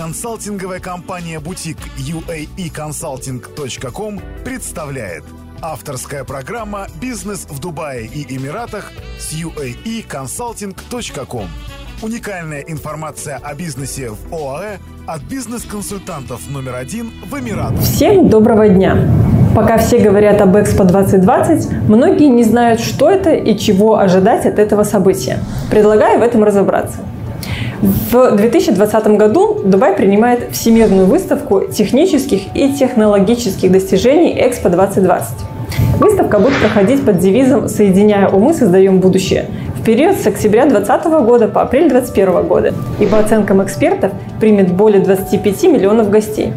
Консалтинговая компания «Бутик» uaeconsulting.com представляет Авторская программа «Бизнес в Дубае и Эмиратах» с uaeconsulting.com Уникальная информация о бизнесе в ОАЭ от бизнес-консультантов номер один в Эмиратах. Всем доброго дня! Пока все говорят об Экспо 2020, многие не знают, что это и чего ожидать от этого события. Предлагаю в этом разобраться. В 2020 году Дубай принимает всемирную выставку технических и технологических достижений Экспо 2020. Выставка будет проходить под девизом «Соединяя умы, создаем будущее» в период с октября 2020 года по апрель 2021 года и по оценкам экспертов примет более 25 миллионов гостей.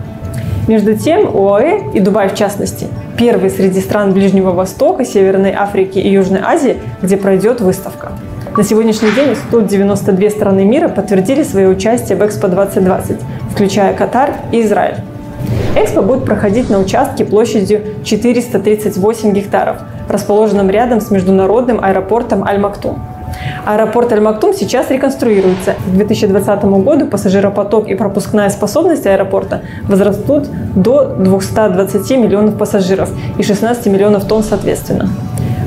Между тем, ОАЭ и Дубай в частности, первый среди стран Ближнего Востока, Северной Африки и Южной Азии, где пройдет выставка. На сегодняшний день 192 страны мира подтвердили свое участие в Экспо 2020, включая Катар и Израиль. Экспо будет проходить на участке площадью 438 гектаров, расположенном рядом с международным аэропортом Аль-Мактум. Аэропорт Аль-Мактум сейчас реконструируется. К 2020 году пассажиропоток и пропускная способность аэропорта возрастут до 220 миллионов пассажиров и 16 миллионов тонн соответственно.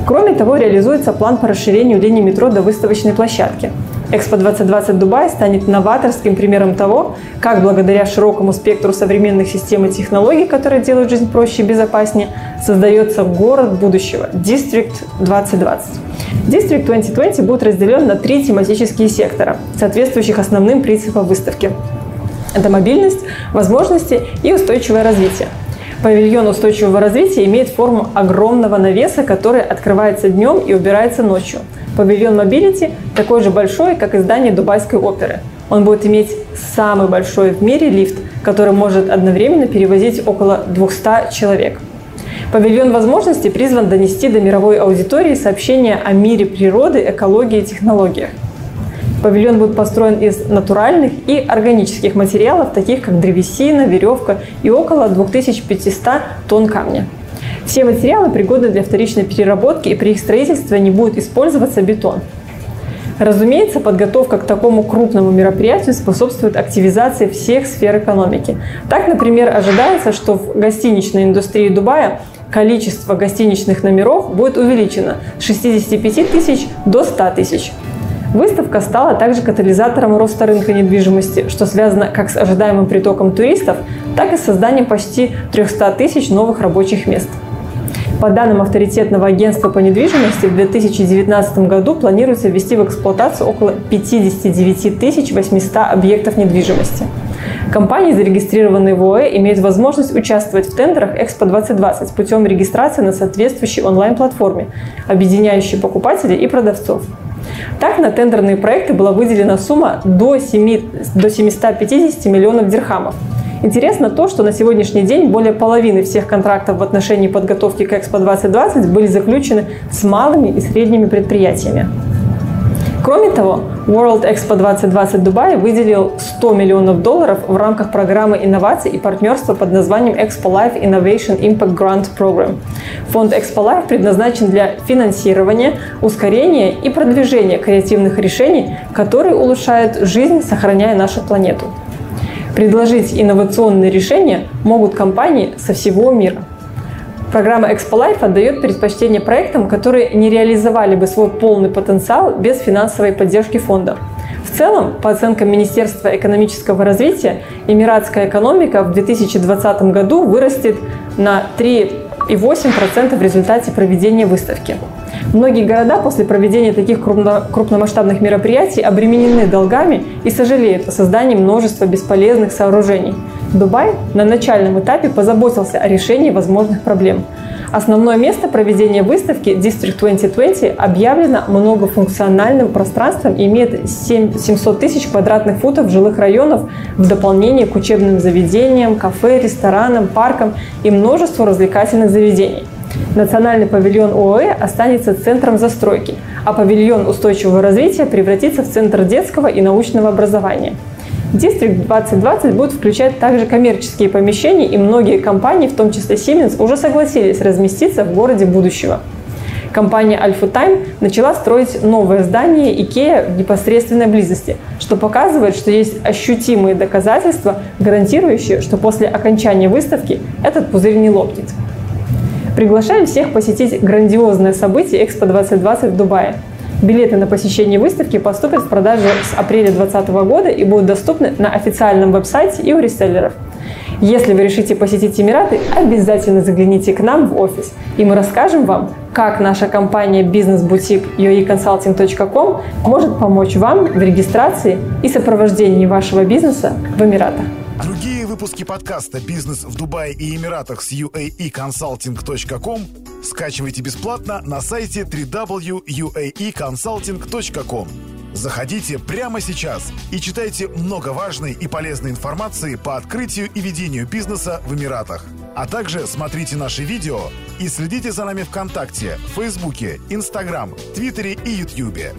Кроме того, реализуется план по расширению линии метро до выставочной площадки. Экспо 2020 Дубай станет новаторским примером того, как благодаря широкому спектру современных систем и технологий, которые делают жизнь проще и безопаснее, создается город будущего – District 2020. District 2020 будет разделен на три тематические сектора, соответствующих основным принципам выставки. Это мобильность, возможности и устойчивое развитие – Павильон устойчивого развития имеет форму огромного навеса, который открывается днем и убирается ночью. Павильон Mobility такой же большой, как и здание Дубайской оперы. Он будет иметь самый большой в мире лифт, который может одновременно перевозить около 200 человек. Павильон возможностей призван донести до мировой аудитории сообщения о мире природы, экологии и технологиях. Павильон будет построен из натуральных и органических материалов, таких как древесина, веревка и около 2500 тонн камня. Все материалы пригодны для вторичной переработки и при их строительстве не будет использоваться бетон. Разумеется, подготовка к такому крупному мероприятию способствует активизации всех сфер экономики. Так, например, ожидается, что в гостиничной индустрии Дубая количество гостиничных номеров будет увеличено с 65 тысяч до 100 тысяч. Выставка стала также катализатором роста рынка недвижимости, что связано как с ожидаемым притоком туристов, так и с созданием почти 300 тысяч новых рабочих мест. По данным авторитетного агентства по недвижимости, в 2019 году планируется ввести в эксплуатацию около 59 800 объектов недвижимости. Компании, зарегистрированные в ОЭ, имеют возможность участвовать в тендерах Экспо 2020 путем регистрации на соответствующей онлайн-платформе, объединяющей покупателей и продавцов. Так, на тендерные проекты была выделена сумма до, 7, до 750 миллионов дирхамов. Интересно то, что на сегодняшний день более половины всех контрактов в отношении подготовки к Экспо 2020 были заключены с малыми и средними предприятиями. Кроме того, World Expo 2020 Дубай выделил 100 миллионов долларов в рамках программы инноваций и партнерства под названием Expo Life Innovation Impact Grant Program. Фонд Expo Life предназначен для финансирования, ускорения и продвижения креативных решений, которые улучшают жизнь, сохраняя нашу планету. Предложить инновационные решения могут компании со всего мира. Программа Expo Life отдает предпочтение проектам, которые не реализовали бы свой полный потенциал без финансовой поддержки фонда. В целом, по оценкам Министерства экономического развития, эмиратская экономика в 2020 году вырастет на 3,8% в результате проведения выставки. Многие города после проведения таких крупномасштабных мероприятий обременены долгами и сожалеют о создании множества бесполезных сооружений. Дубай на начальном этапе позаботился о решении возможных проблем. Основное место проведения выставки District 2020 объявлено многофункциональным пространством и имеет 700 тысяч квадратных футов жилых районов в дополнение к учебным заведениям, кафе, ресторанам, паркам и множеству развлекательных заведений. Национальный павильон ОАЭ останется центром застройки, а павильон устойчивого развития превратится в центр детского и научного образования. Дистрикт 2020 будет включать также коммерческие помещения, и многие компании, в том числе Siemens, уже согласились разместиться в городе будущего. Компания Alpha Time начала строить новое здание IKEA в непосредственной близости, что показывает, что есть ощутимые доказательства, гарантирующие, что после окончания выставки этот пузырь не лопнет. Приглашаем всех посетить грандиозное событие Экспо 2020 в Дубае. Билеты на посещение выставки поступят в продажу с апреля 2020 года и будут доступны на официальном веб-сайте и у реселлеров. Если вы решите посетить Эмираты, обязательно загляните к нам в офис, и мы расскажем вам, как наша компания бизнес-бутик ueconsulting.com может помочь вам в регистрации и сопровождении вашего бизнеса в Эмиратах. Другие выпуски подкаста «Бизнес в Дубае и Эмиратах» с uaeconsulting.com скачивайте бесплатно на сайте www.uaeconsulting.com. Заходите прямо сейчас и читайте много важной и полезной информации по открытию и ведению бизнеса в Эмиратах. А также смотрите наши видео и следите за нами ВКонтакте, Фейсбуке, Инстаграм, Твиттере и Ютьюбе.